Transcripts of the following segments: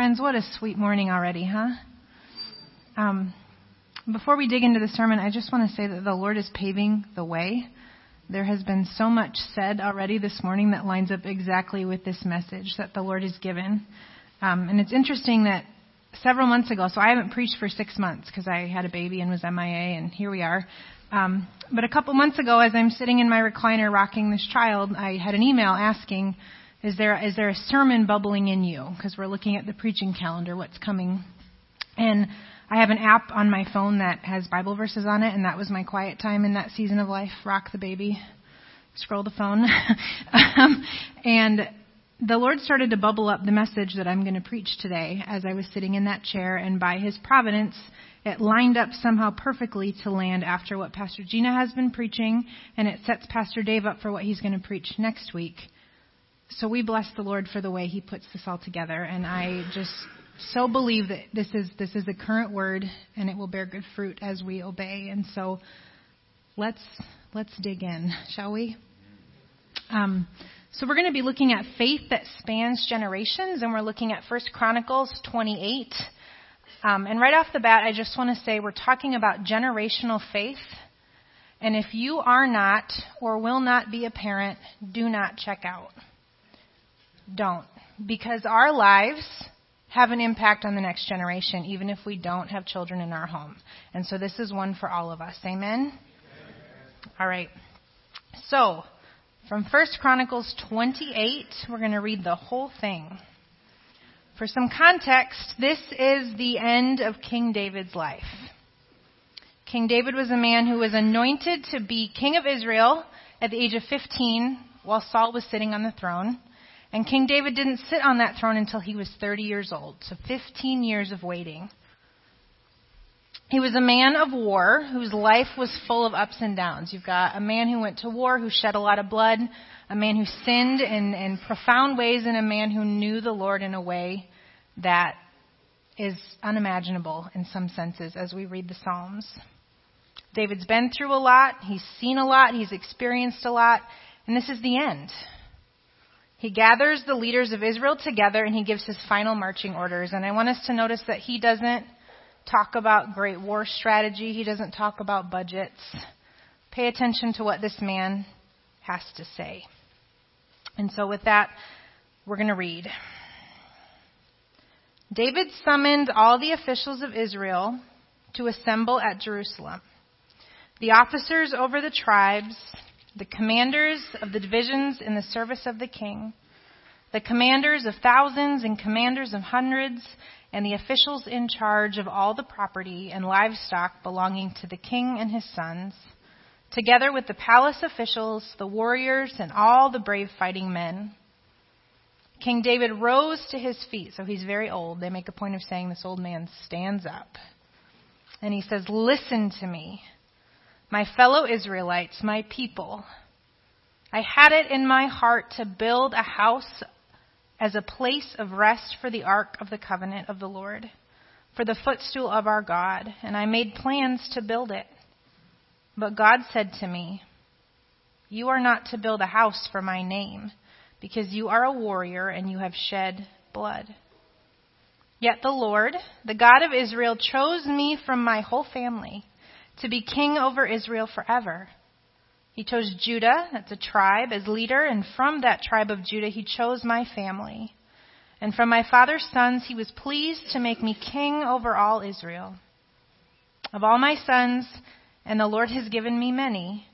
Friends, what a sweet morning already, huh? Um, before we dig into the sermon, I just want to say that the Lord is paving the way. There has been so much said already this morning that lines up exactly with this message that the Lord has given. Um, and it's interesting that several months ago, so I haven't preached for six months because I had a baby and was MIA, and here we are. Um, but a couple months ago, as I'm sitting in my recliner rocking this child, I had an email asking, "Is there is there a sermon bubbling in you?" Because we're looking at the preaching calendar, what's coming, and I have an app on my phone that has Bible verses on it, and that was my quiet time in that season of life. Rock the baby, scroll the phone, um, and the Lord started to bubble up the message that I'm going to preach today as I was sitting in that chair, and by His providence, it lined up somehow perfectly to land after what Pastor Gina has been preaching, and it sets Pastor Dave up for what he's going to preach next week. So we bless the Lord for the way He puts this all together, and I just so believe that this is this is a current word, and it will bear good fruit as we obey. And so let's let's dig in, shall we? Um, so we're going to be looking at faith that spans generations, and we're looking at First Chronicles 28. Um, and right off the bat, I just want to say we're talking about generational faith. And if you are not or will not be a parent, do not check out. Don't. Because our lives have an impact on the next generation, even if we don't have children in our home. And so this is one for all of us. Amen? All right. So, from 1 Chronicles 28, we're going to read the whole thing. For some context, this is the end of King David's life. King David was a man who was anointed to be king of Israel at the age of 15 while Saul was sitting on the throne. And King David didn't sit on that throne until he was 30 years old, so 15 years of waiting. He was a man of war whose life was full of ups and downs. You've got a man who went to war, who shed a lot of blood, a man who sinned in, in profound ways, and a man who knew the Lord in a way that is unimaginable in some senses as we read the Psalms. David's been through a lot, he's seen a lot, he's experienced a lot, and this is the end. He gathers the leaders of Israel together and he gives his final marching orders. And I want us to notice that he doesn't talk about great war strategy. He doesn't talk about budgets. Pay attention to what this man has to say. And so, with that, we're going to read. David summoned all the officials of Israel to assemble at Jerusalem. The officers over the tribes, the commanders of the divisions in the service of the king, the commanders of thousands and commanders of hundreds, and the officials in charge of all the property and livestock belonging to the king and his sons, together with the palace officials, the warriors, and all the brave fighting men. King David rose to his feet, so he's very old. They make a point of saying this old man stands up. And he says, Listen to me, my fellow Israelites, my people. I had it in my heart to build a house as a place of rest for the ark of the covenant of the Lord, for the footstool of our God, and I made plans to build it. But God said to me, You are not to build a house for my name, because you are a warrior and you have shed blood. Yet the Lord, the God of Israel, chose me from my whole family to be king over Israel forever. He chose Judah, that's a tribe, as leader, and from that tribe of Judah he chose my family. And from my father's sons he was pleased to make me king over all Israel. Of all my sons, and the Lord has given me many,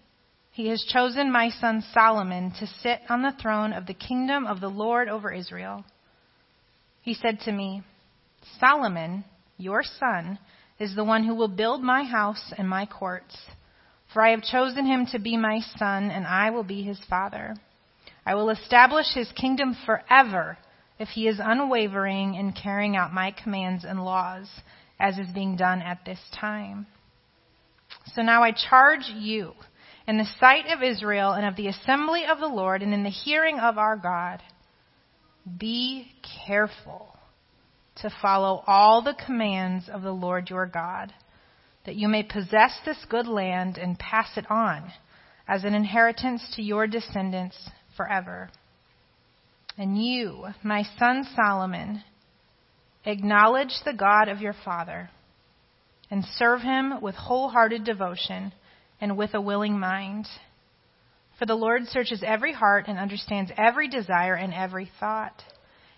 he has chosen my son Solomon to sit on the throne of the kingdom of the Lord over Israel. He said to me, Solomon, your son, is the one who will build my house and my courts. For I have chosen him to be my son, and I will be his father. I will establish his kingdom forever if he is unwavering in carrying out my commands and laws, as is being done at this time. So now I charge you, in the sight of Israel and of the assembly of the Lord, and in the hearing of our God, be careful to follow all the commands of the Lord your God that you may possess this good land and pass it on as an inheritance to your descendants forever. And you, my son Solomon, Acknowledge the God of your father and serve him with wholehearted devotion and with a willing mind. For the Lord searches every heart and understands every desire and every thought.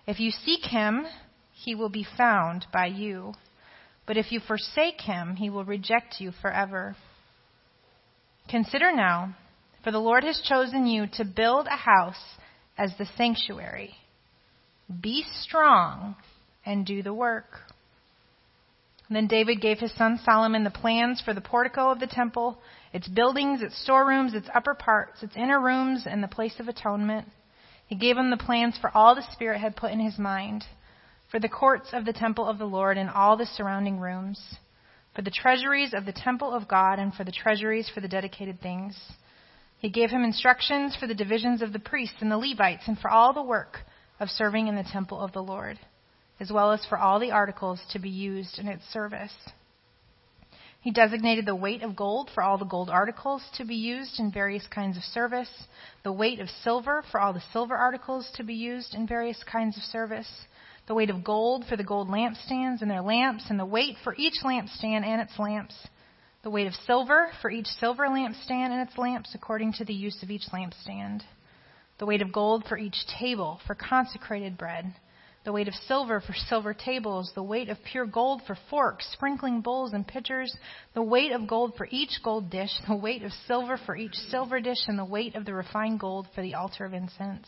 If you seek him, he will be found by you. But if you forsake him, he will reject you forever. Consider now, for the Lord has chosen you to build a house as the sanctuary. Be strong and do the work. then David gave his son Solomon the plans for the portico of the temple, its buildings, its storerooms, its upper parts, its inner rooms, and the place of atonement. He gave him the plans for all the Spirit had put in his mind, for the courts of the temple of the Lord and all the surrounding rooms, for the treasuries of the temple of God and for the treasuries for the dedicated things. He gave him instructions for the divisions of the priests and the Levites and for all the work of serving in the temple of the Lord as well as for all the articles to be used in its service. He designated the weight of gold for all the gold articles to be used in various kinds of service, the weight of silver for all the silver articles to be used in various kinds of service, the weight of gold for the gold lampstands and their lamps, and the weight for each lampstand and its lamps, the weight of silver for each silver lampstand and its lamps according to the use of each lampstand, the weight of gold for each table for consecrated bread. The weight of silver for silver tables, the weight of pure gold for forks, sprinkling bowls and pitchers, the weight of gold for each gold dish, the weight of silver for each silver dish, and the weight of the refined gold for the altar of incense.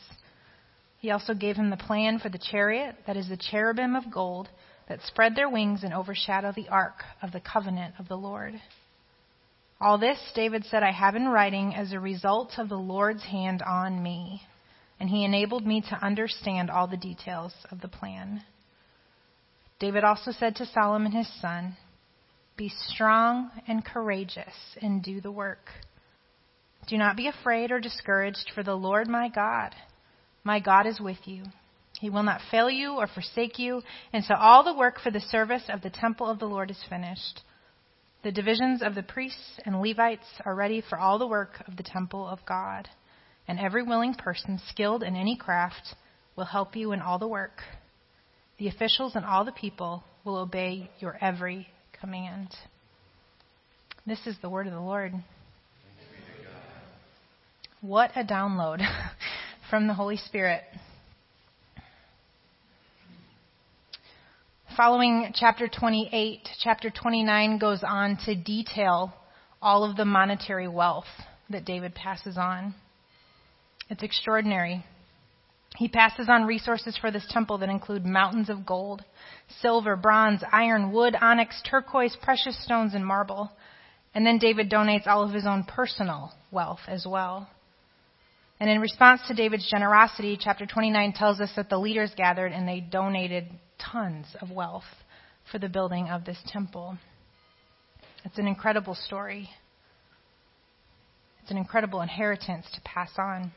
He also gave him the plan for the chariot, that is the cherubim of gold, that spread their wings and overshadow the ark of the covenant of the Lord. All this, David said, I have in writing as a result of the Lord's hand on me and he enabled me to understand all the details of the plan. David also said to Solomon his son, Be strong and courageous and do the work. Do not be afraid or discouraged, for the Lord my God, my God is with you. He will not fail you or forsake you until all the work for the service of the temple of the Lord is finished. The divisions of the priests and Levites are ready for all the work of the temple of God and every willing person skilled in any craft will help you in all the work. The officials and all the people will obey your every command. This is the word of the Lord. What a download from the Holy Spirit. Following chapter 28, chapter 29 goes on to detail all of the monetary wealth that David passes on. It's extraordinary. He passes on resources for this temple that include mountains of gold, silver, bronze, iron, wood, onyx, turquoise, precious stones, and marble. And then David donates all of his own personal wealth as well. And in response to David's generosity, chapter 29 tells us that the leaders gathered and they donated tons of wealth for the building of this temple. It's an incredible story. It's an incredible inheritance to pass on.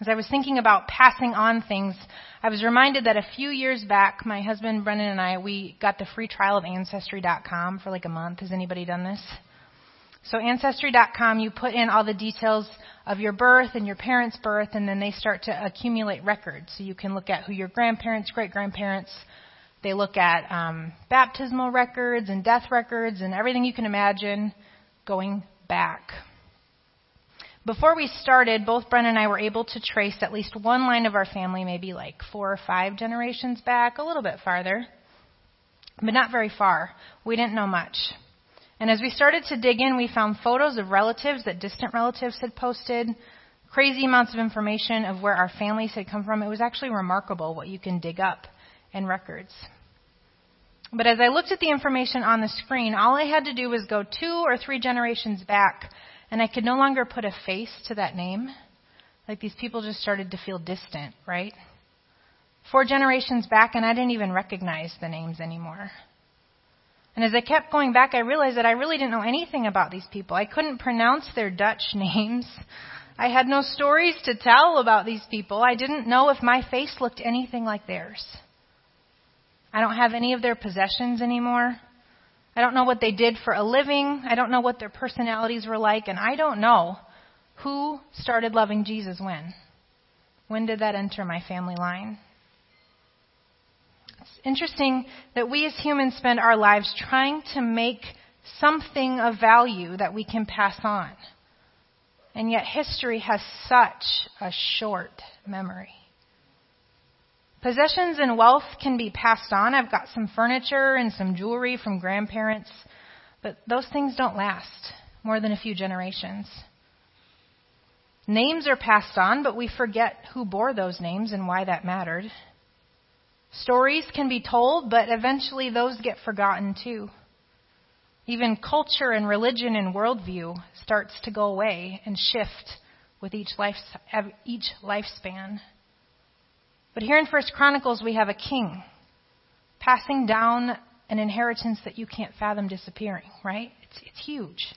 As I was thinking about passing on things, I was reminded that a few years back, my husband Brendan and I, we got the free trial of Ancestry.com for like a month. Has anybody done this? So Ancestry.com, you put in all the details of your birth and your parents' birth, and then they start to accumulate records. So you can look at who your grandparents, great grandparents, they look at um, baptismal records and death records and everything you can imagine going back. Before we started, both Bren and I were able to trace at least one line of our family, maybe like four or five generations back, a little bit farther, but not very far. We didn't know much. And as we started to dig in, we found photos of relatives that distant relatives had posted, crazy amounts of information of where our families had come from. It was actually remarkable what you can dig up in records. But as I looked at the information on the screen, all I had to do was go two or three generations back and I could no longer put a face to that name. Like these people just started to feel distant, right? Four generations back, and I didn't even recognize the names anymore. And as I kept going back, I realized that I really didn't know anything about these people. I couldn't pronounce their Dutch names. I had no stories to tell about these people. I didn't know if my face looked anything like theirs. I don't have any of their possessions anymore. I don't know what they did for a living. I don't know what their personalities were like. And I don't know who started loving Jesus when. When did that enter my family line? Interesting that we as humans spend our lives trying to make something of value that we can pass on. And yet history has such a short memory. Possessions and wealth can be passed on. I've got some furniture and some jewelry from grandparents, but those things don't last more than a few generations. Names are passed on, but we forget who bore those names and why that mattered. Stories can be told, but eventually those get forgotten too. Even culture and religion and worldview starts to go away and shift with each, life, each lifespan. But here in First Chronicles, we have a king passing down an inheritance that you can't fathom disappearing, right? It's, it's huge.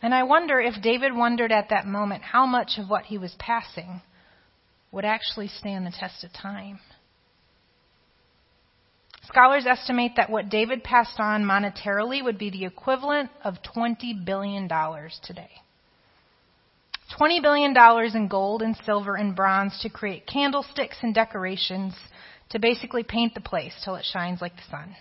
And I wonder if David wondered at that moment how much of what he was passing would actually stand the test of time. Scholars estimate that what David passed on monetarily would be the equivalent of $20 billion today. $20 billion in gold and silver and bronze to create candlesticks and decorations to basically paint the place till it shines like the sun.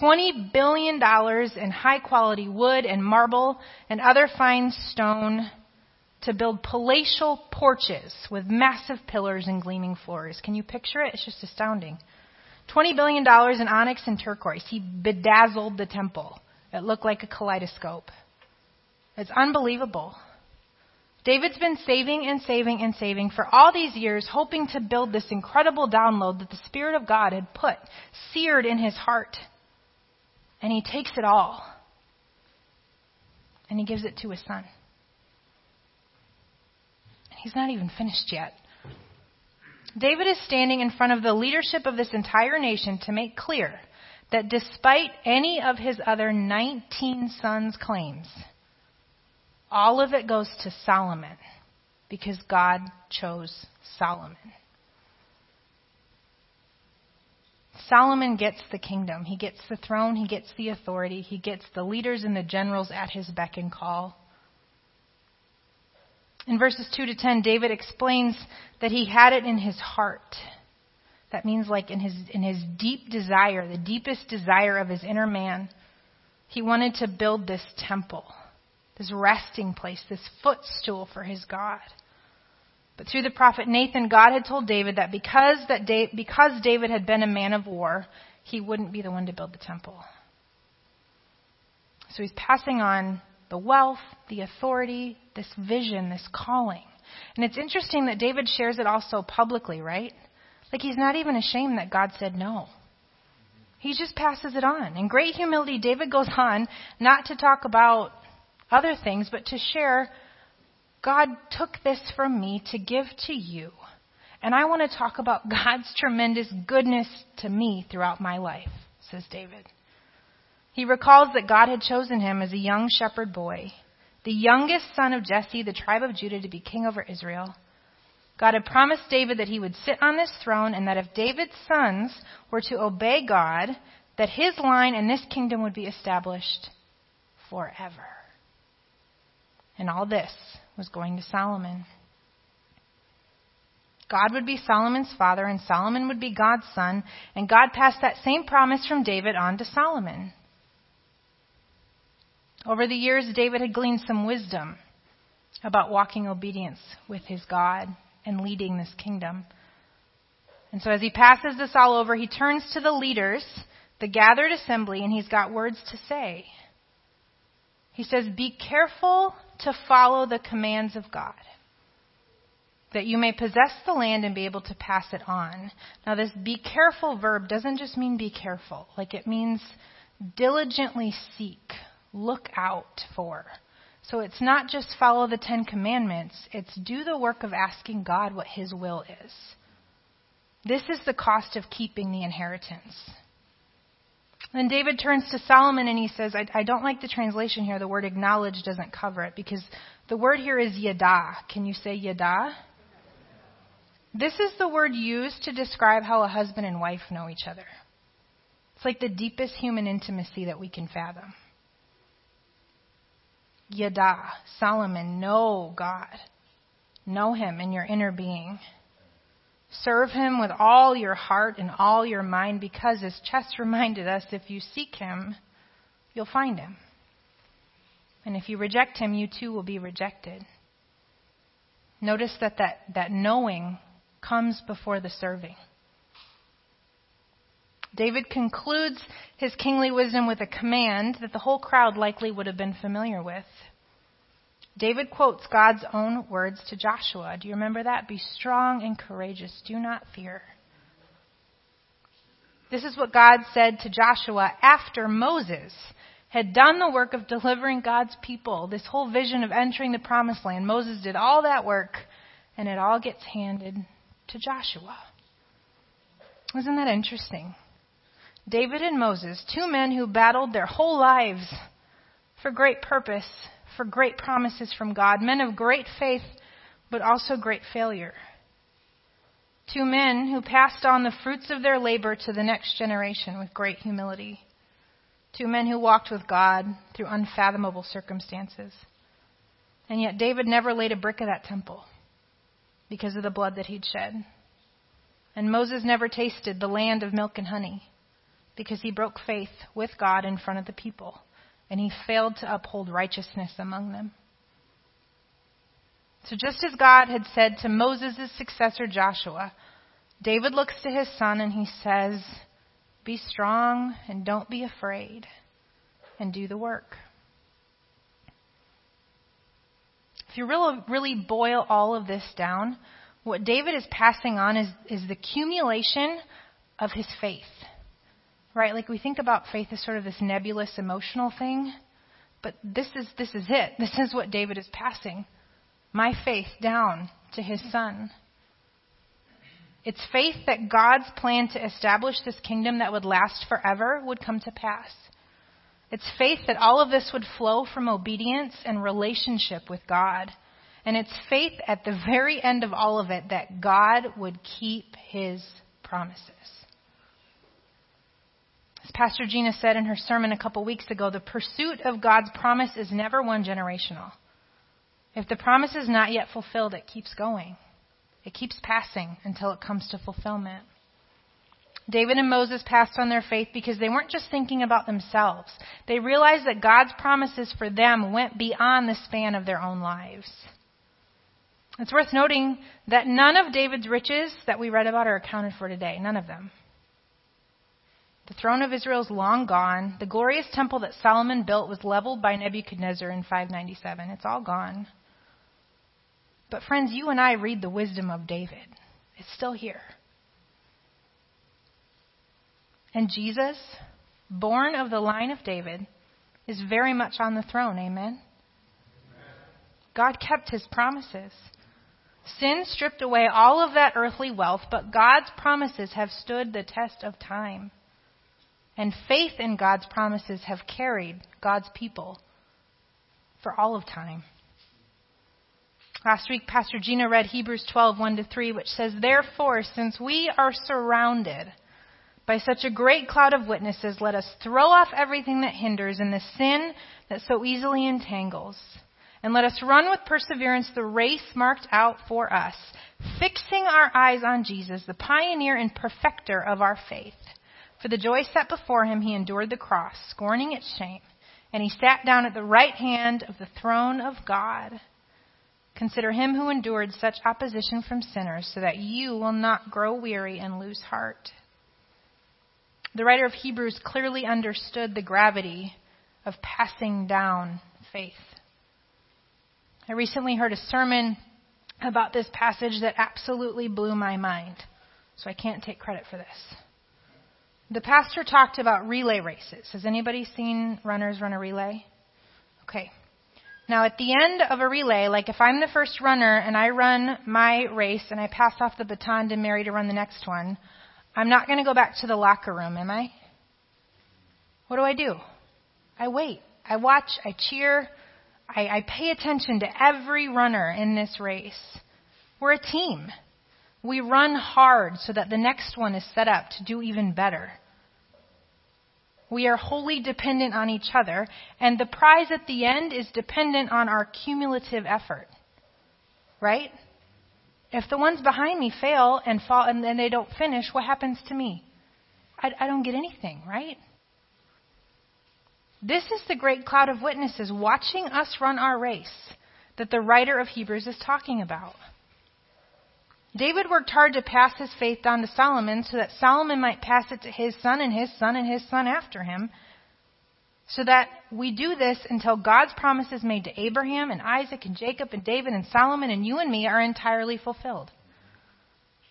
$20 billion in high quality wood and marble and other fine stone to build palatial porches with massive pillars and gleaming floors. Can you picture it? It's just astounding. $20 billion in onyx and turquoise. He bedazzled the temple. It looked like a kaleidoscope. It's unbelievable. David's been saving and saving and saving for all these years, hoping to build this incredible download that the Spirit of God had put seared in his heart. And he takes it all and he gives it to his son. And he's not even finished yet. David is standing in front of the leadership of this entire nation to make clear that despite any of his other 19 sons' claims, all of it goes to Solomon because God chose Solomon. Solomon gets the kingdom. He gets the throne. He gets the authority. He gets the leaders and the generals at his beck and call. In verses 2 to 10, David explains that he had it in his heart. That means like in his, in his deep desire, the deepest desire of his inner man, he wanted to build this temple, this resting place, this footstool for his God. But through the prophet Nathan, God had told David that because, that da- because David had been a man of war, he wouldn't be the one to build the temple. So he's passing on the wealth, the authority, this vision, this calling. And it's interesting that David shares it also publicly, right? Like he's not even ashamed that God said no. He just passes it on. In great humility, David goes on not to talk about other things, but to share God took this from me to give to you. And I want to talk about God's tremendous goodness to me throughout my life, says David. He recalls that God had chosen him as a young shepherd boy, the youngest son of Jesse, the tribe of Judah, to be king over Israel. God had promised David that he would sit on this throne and that if David's sons were to obey God, that his line and this kingdom would be established forever. And all this was going to Solomon. God would be Solomon's father, and Solomon would be God's son, and God passed that same promise from David on to Solomon. Over the years, David had gleaned some wisdom about walking obedience with his God and leading this kingdom. And so as he passes this all over, he turns to the leaders, the gathered assembly, and he's got words to say. He says, Be careful to follow the commands of God, that you may possess the land and be able to pass it on. Now, this be careful verb doesn't just mean be careful, like it means diligently seek, look out for. So it's not just follow the Ten Commandments, it's do the work of asking God what His will is. This is the cost of keeping the inheritance. Then David turns to Solomon and he says, I, I, don't like the translation here. The word acknowledge doesn't cover it because the word here is yada. Can you say yada? This is the word used to describe how a husband and wife know each other. It's like the deepest human intimacy that we can fathom. Yada, Solomon, know God. Know Him in your inner being. Serve him with all your heart and all your mind because, as Chess reminded us, if you seek him, you'll find him. And if you reject him, you too will be rejected. Notice that that, that knowing comes before the serving. David concludes his kingly wisdom with a command that the whole crowd likely would have been familiar with. David quotes God's own words to Joshua. Do you remember that? Be strong and courageous. Do not fear. This is what God said to Joshua after Moses had done the work of delivering God's people, this whole vision of entering the promised land. Moses did all that work, and it all gets handed to Joshua. Isn't that interesting? David and Moses, two men who battled their whole lives for great purpose, for great promises from God, men of great faith, but also great failure. Two men who passed on the fruits of their labor to the next generation with great humility. Two men who walked with God through unfathomable circumstances. And yet David never laid a brick of that temple because of the blood that he'd shed. And Moses never tasted the land of milk and honey because he broke faith with God in front of the people and he failed to uphold righteousness among them. So, just as God had said to Moses' successor Joshua, David looks to his son and he says, Be strong and don't be afraid, and do the work. If you really, really boil all of this down, what David is passing on is, is the accumulation of his faith right? Like we think about faith as sort of this nebulous emotional thing, but this is this is it. This is what David is passing. My faith down to his son. It's faith that God's plan to establish this kingdom that would last forever would come to pass. It's faith that all of this would flow from obedience and relationship with God. And it's faith at the very end of all of it that God would keep his promises. As Pastor Gina said in her sermon a couple weeks ago, the pursuit of God's promise is never one generational. If the promise is not yet fulfilled, it keeps going. It keeps passing until it comes to fulfillment. David and Moses passed on their faith because they weren't just thinking about themselves. They realized that God's promises for them went beyond the span of their own lives. It's worth noting that none of David's riches that we read about are accounted for today. None of them. The throne of Israel is long gone. The glorious temple that Solomon built was leveled by Nebuchadnezzar in 597. It's all gone. But, friends, you and I read the wisdom of David. It's still here. And Jesus, born of the line of David, is very much on the throne. Amen? God kept his promises. Sin stripped away all of that earthly wealth, but God's promises have stood the test of time. And faith in God's promises have carried God's people for all of time. Last week, Pastor Gina read Hebrews 12, 1 to 3, which says, Therefore, since we are surrounded by such a great cloud of witnesses, let us throw off everything that hinders and the sin that so easily entangles. And let us run with perseverance the race marked out for us, fixing our eyes on Jesus, the pioneer and perfecter of our faith for the joy set before him, he endured the cross, scorning its shame, and he sat down at the right hand of the throne of God. Consider him who endured such opposition from sinners, so that you will not grow weary and lose heart. The writer of Hebrews clearly understood the gravity of passing down faith. I recently heard a sermon about this passage that absolutely blew my mind, so I can't take credit for this. The pastor talked about relay races. Has anybody seen runners run a relay? Okay. Now, at the end of a relay, like if I'm the first runner and I run my race and I pass off the baton to Mary to run the next one, I'm not going to go back to the locker room, am I? What do I do? I wait. I watch. I cheer. I, I pay attention to every runner in this race. We're a team. We run hard so that the next one is set up to do even better. We are wholly dependent on each other, and the prize at the end is dependent on our cumulative effort. Right? If the ones behind me fail and fall and then they don't finish, what happens to me? I, I don't get anything, right? This is the great cloud of witnesses watching us run our race that the writer of Hebrews is talking about. David worked hard to pass his faith down to Solomon so that Solomon might pass it to his son and his son and his son after him. So that we do this until God's promises made to Abraham and Isaac and Jacob and David and Solomon and you and me are entirely fulfilled.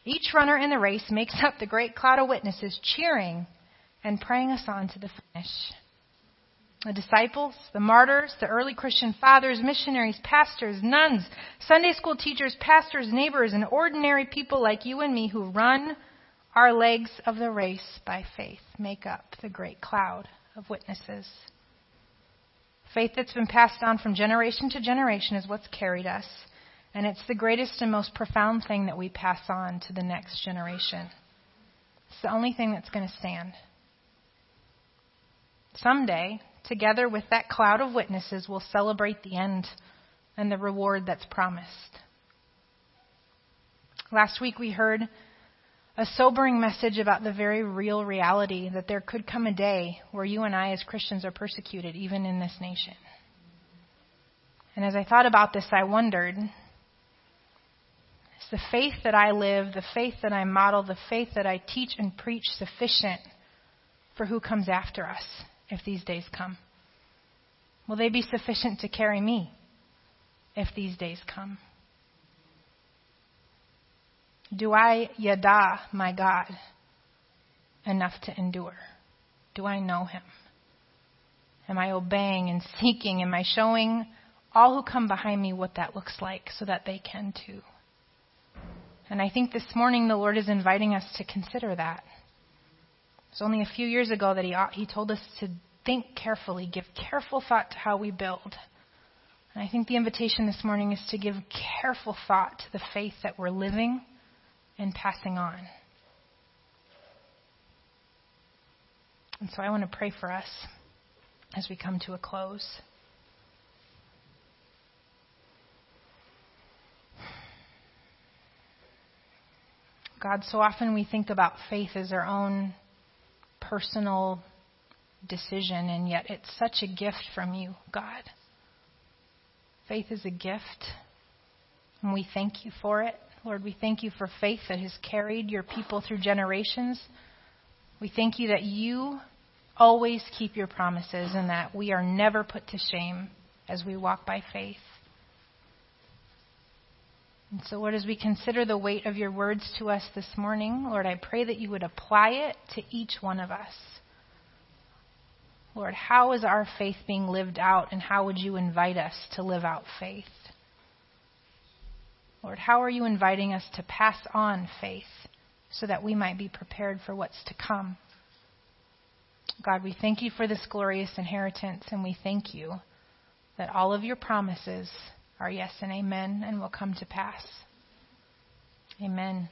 Each runner in the race makes up the great cloud of witnesses cheering and praying us on to the finish the disciples, the martyrs, the early Christian fathers, missionaries, pastors, nuns, Sunday school teachers, pastors, neighbors, and ordinary people like you and me who run our legs of the race by faith make up the great cloud of witnesses. Faith that's been passed on from generation to generation is what's carried us, and it's the greatest and most profound thing that we pass on to the next generation. It's the only thing that's going to stand. Someday, together with that cloud of witnesses, will celebrate the end and the reward that's promised. Last week we heard a sobering message about the very real reality that there could come a day where you and I, as Christians, are persecuted, even in this nation. And as I thought about this, I wondered is the faith that I live, the faith that I model, the faith that I teach and preach sufficient for who comes after us? If these days come? Will they be sufficient to carry me if these days come? Do I yada my God enough to endure? Do I know him? Am I obeying and seeking? Am I showing all who come behind me what that looks like so that they can too? And I think this morning the Lord is inviting us to consider that. It's only a few years ago that he, uh, he told us to think carefully, give careful thought to how we build. And I think the invitation this morning is to give careful thought to the faith that we're living and passing on. And so I want to pray for us as we come to a close. God, so often we think about faith as our own personal decision, and yet it's such a gift from you, God. Faith is a gift, and we thank you for it. Lord, we thank you for faith that has carried your people through generations. We thank you that you always keep your promises and that we are never put to shame as we walk by faith. And so, Lord, as we consider the weight of your words to us this morning, Lord, I pray that you would apply it to each one of us. Lord, how is our faith being lived out, and how would you invite us to live out faith? Lord, how are you inviting us to pass on faith so that we might be prepared for what's to come? God, we thank you for this glorious inheritance, and we thank you that all of your promises are yes and amen and will come to pass. Amen.